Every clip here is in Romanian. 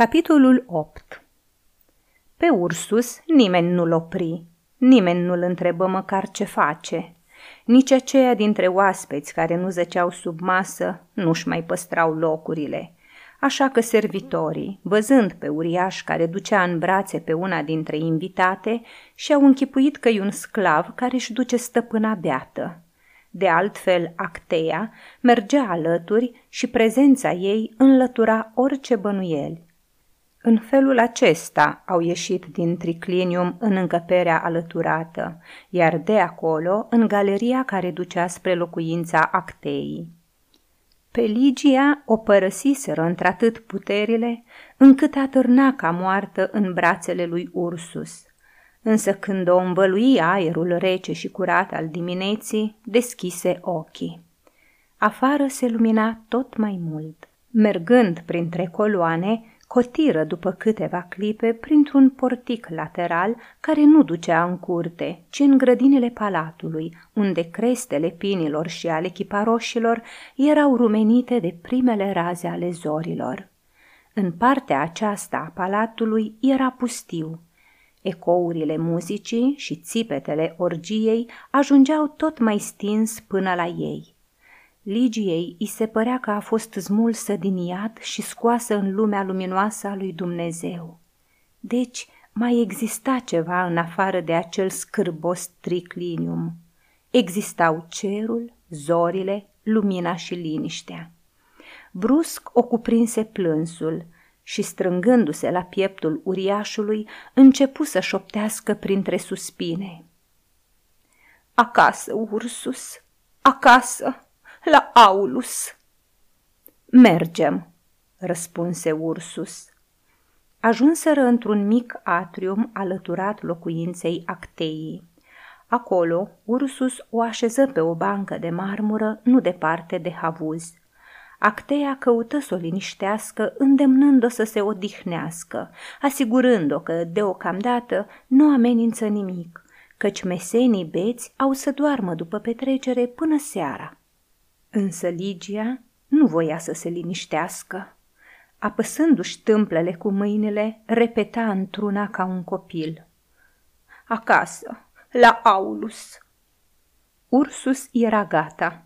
Capitolul 8 Pe Ursus nimeni nu-l opri, nimeni nu-l întrebă măcar ce face. Nici aceia dintre oaspeți care nu zăceau sub masă nu-și mai păstrau locurile. Așa că servitorii, văzând pe uriaș care ducea în brațe pe una dintre invitate, și-au închipuit că e un sclav care își duce stăpâna beată. De altfel, Acteia mergea alături și prezența ei înlătura orice bănuieli. În felul acesta au ieșit din triclinium în încăperea alăturată, iar de acolo în galeria care ducea spre locuința Acteii. Pe Ligia o părăsiseră într-atât puterile, încât atârna ca moartă în brațele lui Ursus. Însă când o învălui aerul rece și curat al dimineții, deschise ochii. Afară se lumina tot mai mult. Mergând printre coloane, cotiră după câteva clipe printr-un portic lateral care nu ducea în curte, ci în grădinile palatului, unde crestele pinilor și ale chiparoșilor erau rumenite de primele raze ale zorilor. În partea aceasta a palatului era pustiu. Ecourile muzicii și țipetele orgiei ajungeau tot mai stins până la ei. Ligiei îi se părea că a fost smulsă din iad și scoasă în lumea luminoasă a lui Dumnezeu. Deci mai exista ceva în afară de acel scârbos triclinium. Existau cerul, zorile, lumina și liniștea. Brusc o cuprinse plânsul și, strângându-se la pieptul uriașului, începu să șoptească printre suspine. Acasă, Ursus, acasă! La Aulus. Mergem, răspunse Ursus. Ajunseră într-un mic atrium alăturat locuinței Acteii. Acolo, Ursus o așeză pe o bancă de marmură nu departe de havuz. Acteia căută să o liniștească, îndemnând-o să se odihnească, asigurând-o că, deocamdată, nu amenință nimic, căci mesenii beți au să doarmă după petrecere până seara. Însă Ligia nu voia să se liniștească. Apăsându-și tâmplele cu mâinile, repeta într-una ca un copil. Acasă, la Aulus. Ursus era gata.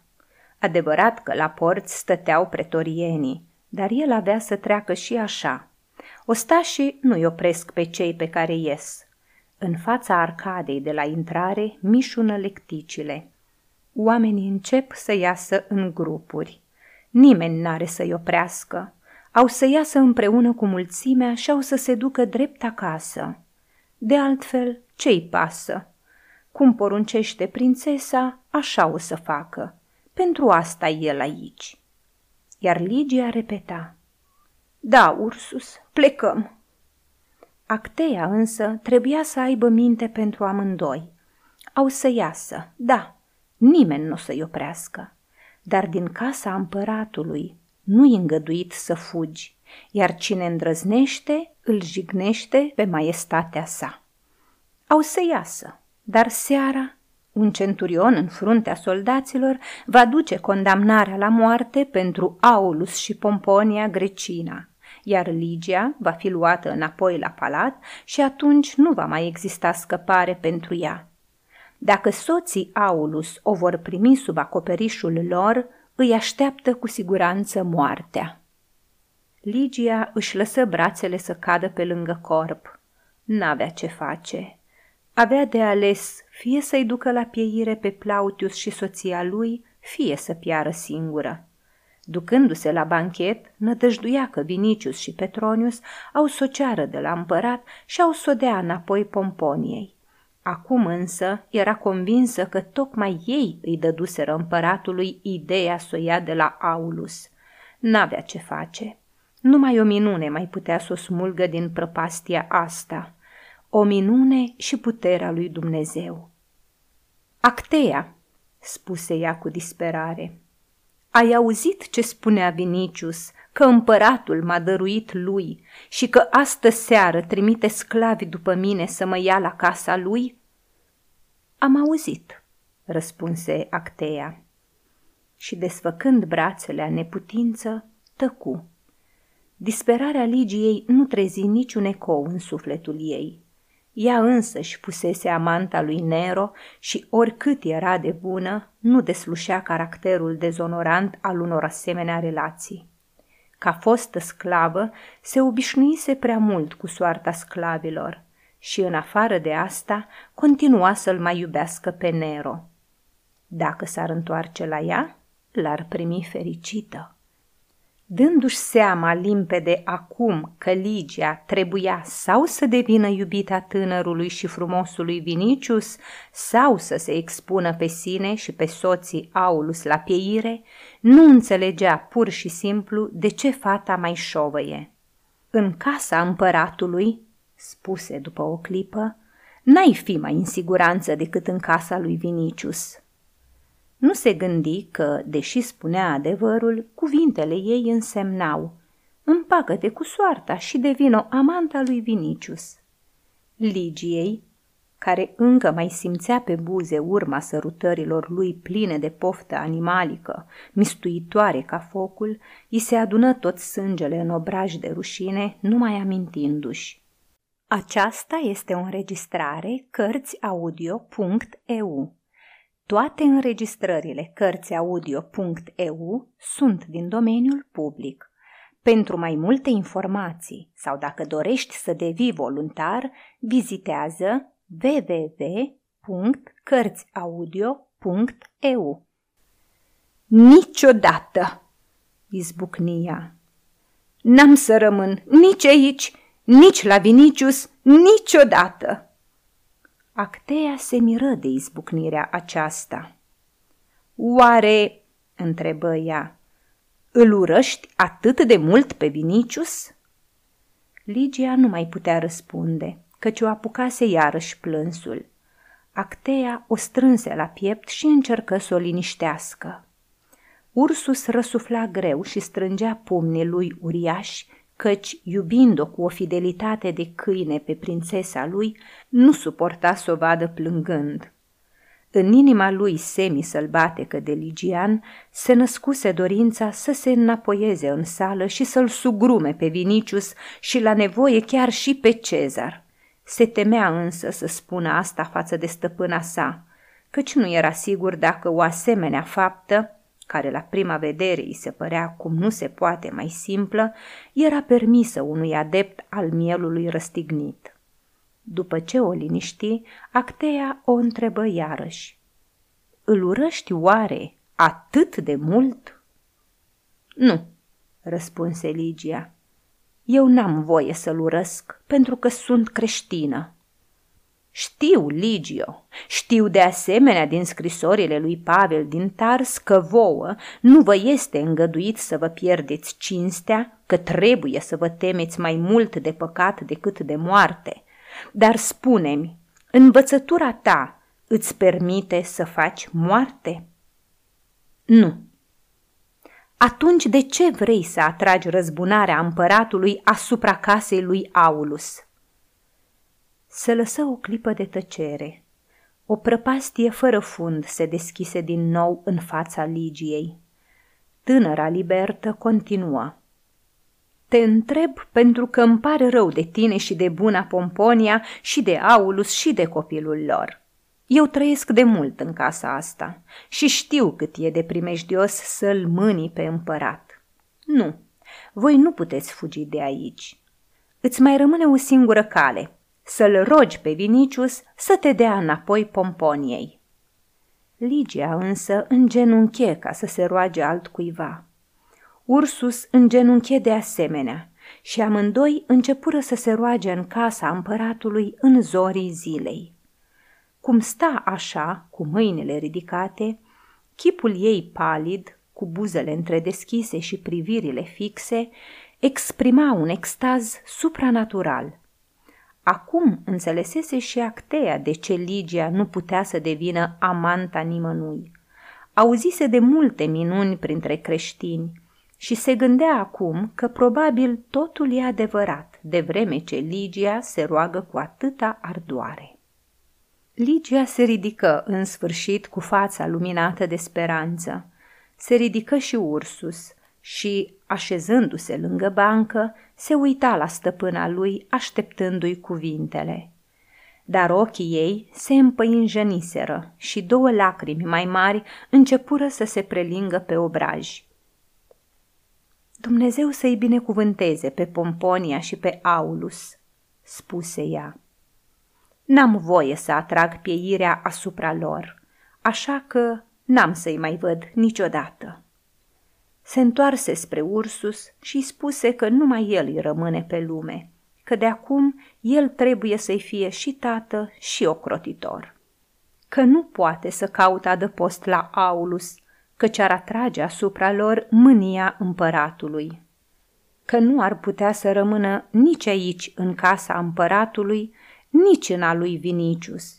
Adevărat că la porți stăteau pretorienii, dar el avea să treacă și așa. Ostașii nu-i opresc pe cei pe care ies. În fața arcadei de la intrare mișună lecticile – Oamenii încep să iasă în grupuri. Nimeni n-are să-i oprească. Au să iasă împreună cu mulțimea și au să se ducă drept acasă. De altfel, ce-i pasă? Cum poruncește prințesa, așa o să facă. Pentru asta e el aici. Iar Ligia repeta. Da, Ursus, plecăm. Acteia însă trebuia să aibă minte pentru amândoi. Au să iasă, da, nimeni nu o să-i oprească. Dar din casa împăratului nu-i îngăduit să fugi, iar cine îndrăznește îl jignește pe maestatea sa. Au să iasă, dar seara un centurion în fruntea soldaților va duce condamnarea la moarte pentru Aulus și Pomponia Grecina, iar Ligia va fi luată înapoi la palat și atunci nu va mai exista scăpare pentru ea. Dacă soții Aulus o vor primi sub acoperișul lor, îi așteaptă cu siguranță moartea. Ligia își lăsă brațele să cadă pe lângă corp. N-avea ce face. Avea de ales fie să-i ducă la pieire pe Plautius și soția lui, fie să piară singură. Ducându-se la banchet, nădăjduia că Vinicius și Petronius au soceară de la împărat și au sodea înapoi Pomponiei. Acum însă era convinsă că tocmai ei îi dăduseră împăratului ideea să o ia de la Aulus. N-avea ce face. Numai o minune mai putea să o smulgă din prăpastia asta. O minune și puterea lui Dumnezeu. Acteia, spuse ea cu disperare. Ai auzit ce spunea Vinicius, că împăratul m-a dăruit lui și că astă seară trimite sclavi după mine să mă ia la casa lui? Am auzit, răspunse Acteia. Și desfăcând brațele a neputință, tăcu. Disperarea Ligiei nu trezi niciun ecou în sufletul ei. Ea însă își pusese amanta lui Nero și oricât era de bună, nu deslușea caracterul dezonorant al unor asemenea relații. Ca fostă sclavă, se obișnuise prea mult cu soarta sclavilor și, în afară de asta, continua să-l mai iubească pe Nero. Dacă s-ar întoarce la ea, l-ar primi fericită. Dându-și seama limpede acum că Ligia trebuia sau să devină iubita tânărului și frumosului Vinicius, sau să se expună pe sine și pe soții Aulus la pieire, nu înțelegea pur și simplu de ce fata mai șovăie. În casa împăratului, spuse după o clipă, n-ai fi mai în siguranță decât în casa lui Vinicius. Nu se gândi că, deși spunea adevărul, cuvintele ei însemnau Împacă-te cu soarta și devino amanta lui Vinicius. Ligiei, care încă mai simțea pe buze urma sărutărilor lui pline de poftă animalică, mistuitoare ca focul, îi se adună tot sângele în obraj de rușine, numai amintindu-și. Aceasta este o înregistrare Cărțiaudio.eu toate înregistrările Cărțiaudio.eu sunt din domeniul public. Pentru mai multe informații sau dacă dorești să devii voluntar, vizitează www.cărțiaudio.eu Niciodată! izbucnia. N-am să rămân nici aici, nici la Vinicius, niciodată! Actea se miră de izbucnirea aceasta. Oare, întrebă ea, îl urăști atât de mult pe Vinicius? Ligia nu mai putea răspunde, căci o apucase iarăși plânsul. Actea o strânse la piept și încercă să o liniștească. Ursus răsufla greu și strângea pumnii lui uriași căci, iubind-o cu o fidelitate de câine pe prințesa lui, nu suporta să o vadă plângând. În inima lui semi-sălbatecă de Ligian se născuse dorința să se înapoieze în sală și să-l sugrume pe Vinicius și la nevoie chiar și pe Cezar. Se temea însă să spună asta față de stăpâna sa, căci nu era sigur dacă o asemenea faptă care la prima vedere îi se părea cum nu se poate mai simplă, era permisă unui adept al mielului răstignit. După ce o liniști, Actea o întrebă iarăși. Îl urăști oare atât de mult? Nu, răspunse Ligia. Eu n-am voie să-l urăsc pentru că sunt creștină. Știu, Ligio, știu de asemenea din scrisorile lui Pavel din Tars că vouă nu vă este îngăduit să vă pierdeți cinstea, că trebuie să vă temeți mai mult de păcat decât de moarte. Dar spune-mi, învățătura ta îți permite să faci moarte? Nu. Atunci de ce vrei să atragi răzbunarea împăratului asupra casei lui Aulus? Se lăsă o clipă de tăcere. O prăpastie fără fund se deschise din nou în fața Ligiei. Tânăra libertă continuă. Te întreb pentru că îmi pare rău de tine și de buna Pomponia și de Aulus și de copilul lor. Eu trăiesc de mult în casa asta și știu cât e de primejdios să-l mâni pe împărat. Nu, voi nu puteți fugi de aici. Îți mai rămâne o singură cale – să-l rogi pe Vinicius să te dea înapoi pomponiei. Ligia însă îngenunche ca să se roage altcuiva. Ursus îngenunche de asemenea și amândoi începură să se roage în casa împăratului în zorii zilei. Cum sta așa, cu mâinile ridicate, chipul ei palid, cu buzele întredeschise și privirile fixe, exprima un extaz supranatural – Acum înțelesese și Actea de ce Ligia nu putea să devină amanta nimănui. Auzise de multe minuni printre creștini și se gândea acum că probabil totul e adevărat, de vreme ce Ligia se roagă cu atâta ardoare. Ligia se ridică în sfârșit cu fața luminată de speranță. Se ridică și Ursus și, așezându-se lângă bancă, se uita la stăpâna lui, așteptându-i cuvintele. Dar ochii ei se împăinjeniseră și două lacrimi mai mari începură să se prelingă pe obraj. Dumnezeu să-i binecuvânteze pe Pomponia și pe Aulus, spuse ea. N-am voie să atrag pieirea asupra lor, așa că n-am să-i mai văd niciodată. Se întoarse spre Ursus și spuse că numai el îi rămâne pe lume, că de acum el trebuie să-i fie și tată și ocrotitor. Că nu poate să caute adăpost la Aulus, căci ar atrage asupra lor mânia împăratului. Că nu ar putea să rămână nici aici în casa împăratului, nici în a lui Vinicius.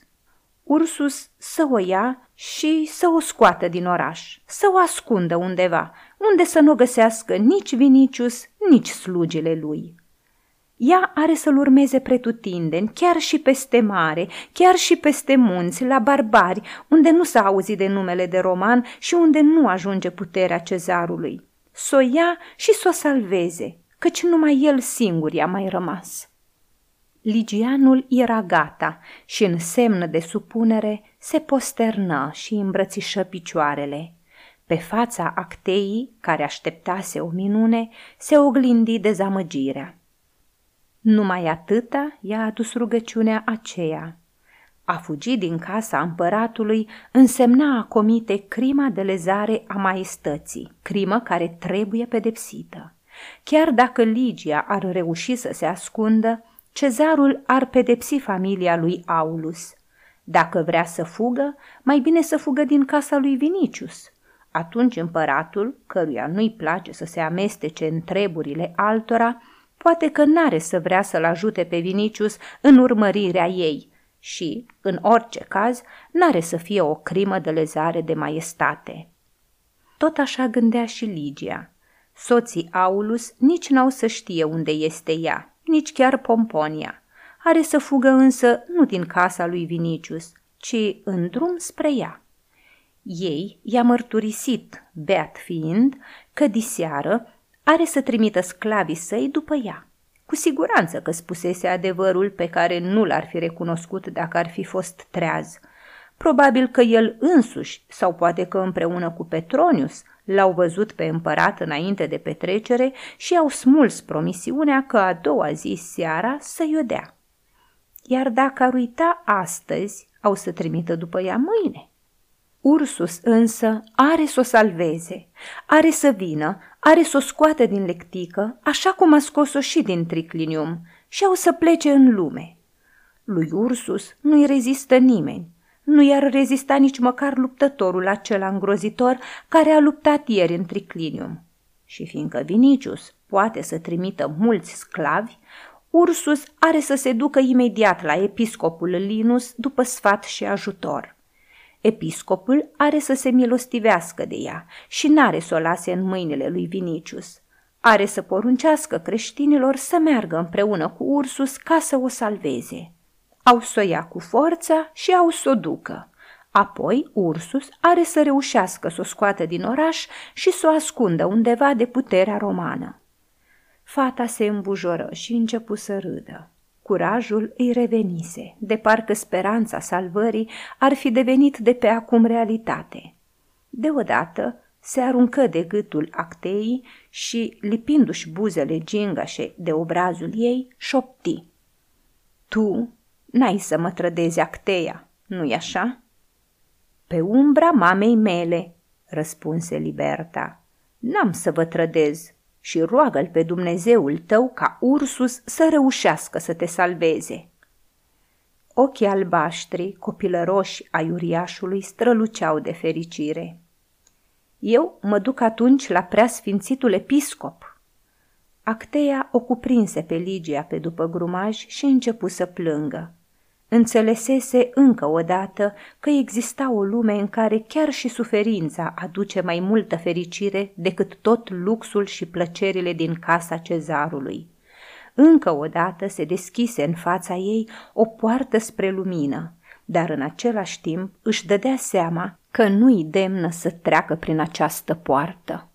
Ursus să o ia și să o scoată din oraș, să o ascundă undeva, unde să nu găsească nici Vinicius, nici slugile lui. Ea are să-l urmeze pretutindeni, chiar și peste mare, chiar și peste munți, la barbari, unde nu s-a auzit de numele de roman și unde nu ajunge puterea cezarului. S-o ia și s-o salveze, căci numai el singur i-a mai rămas. Ligianul era gata și în semn de supunere se posternă și îmbrățișă picioarele. Pe fața acteii, care așteptase o minune, se oglindi dezamăgirea. Numai atâta i-a adus rugăciunea aceea. A fugi din casa împăratului însemna a comite crima de lezare a maestății, crimă care trebuie pedepsită. Chiar dacă Ligia ar reuși să se ascundă, cezarul ar pedepsi familia lui Aulus. Dacă vrea să fugă, mai bine să fugă din casa lui Vinicius. Atunci împăratul, căruia nu-i place să se amestece în treburile altora, poate că n-are să vrea să-l ajute pe Vinicius în urmărirea ei și, în orice caz, n-are să fie o crimă de lezare de maestate. Tot așa gândea și Ligia. Soții Aulus nici n-au să știe unde este ea, nici chiar Pomponia. Are să fugă însă nu din casa lui Vinicius, ci în drum spre ea. Ei i-a mărturisit, beat fiind, că diseară are să trimită sclavii săi după ea. Cu siguranță că spusese adevărul pe care nu l-ar fi recunoscut dacă ar fi fost treaz. Probabil că el însuși, sau poate că împreună cu Petronius, l-au văzut pe împărat înainte de petrecere și au smuls promisiunea că a doua zi seara să-i o dea. Iar dacă ar uita astăzi, au să trimită după ea mâine. Ursus însă are să o salveze, are să vină, are să o scoată din lectică, așa cum a scos-o și din triclinium, și au să plece în lume. Lui Ursus nu-i rezistă nimeni, nu i-ar rezista nici măcar luptătorul acela îngrozitor care a luptat ieri în triclinium. Și fiindcă Vinicius poate să trimită mulți sclavi, Ursus are să se ducă imediat la episcopul Linus după sfat și ajutor. Episcopul are să se milostivească de ea și n-are să o lase în mâinile lui Vinicius. Are să poruncească creștinilor să meargă împreună cu Ursus ca să o salveze. Au să o ia cu forța și au să o ducă. Apoi Ursus are să reușească să o scoată din oraș și să o ascundă undeva de puterea romană. Fata se îmbujoră și începu să râdă. Curajul îi revenise, de parcă speranța salvării ar fi devenit de pe acum realitate. Deodată se aruncă de gâtul acteii și, lipindu-și buzele gingașe de obrazul ei, șopti. Tu n-ai să mă trădezi acteia, nu-i așa?" Pe umbra mamei mele," răspunse Liberta. N-am să vă trădez, și roagă-l pe Dumnezeul tău ca Ursus să reușească să te salveze. Ochii albaștri, copilăroși ai uriașului, străluceau de fericire. Eu mă duc atunci la preasfințitul episcop. Acteia o cuprinse pe Ligia pe după grumaj și începu să plângă. Înțelesese încă o dată că exista o lume în care chiar și suferința aduce mai multă fericire decât tot luxul și plăcerile din casa cezarului. Încă o dată se deschise în fața ei o poartă spre lumină, dar în același timp își dădea seama că nu-i demnă să treacă prin această poartă.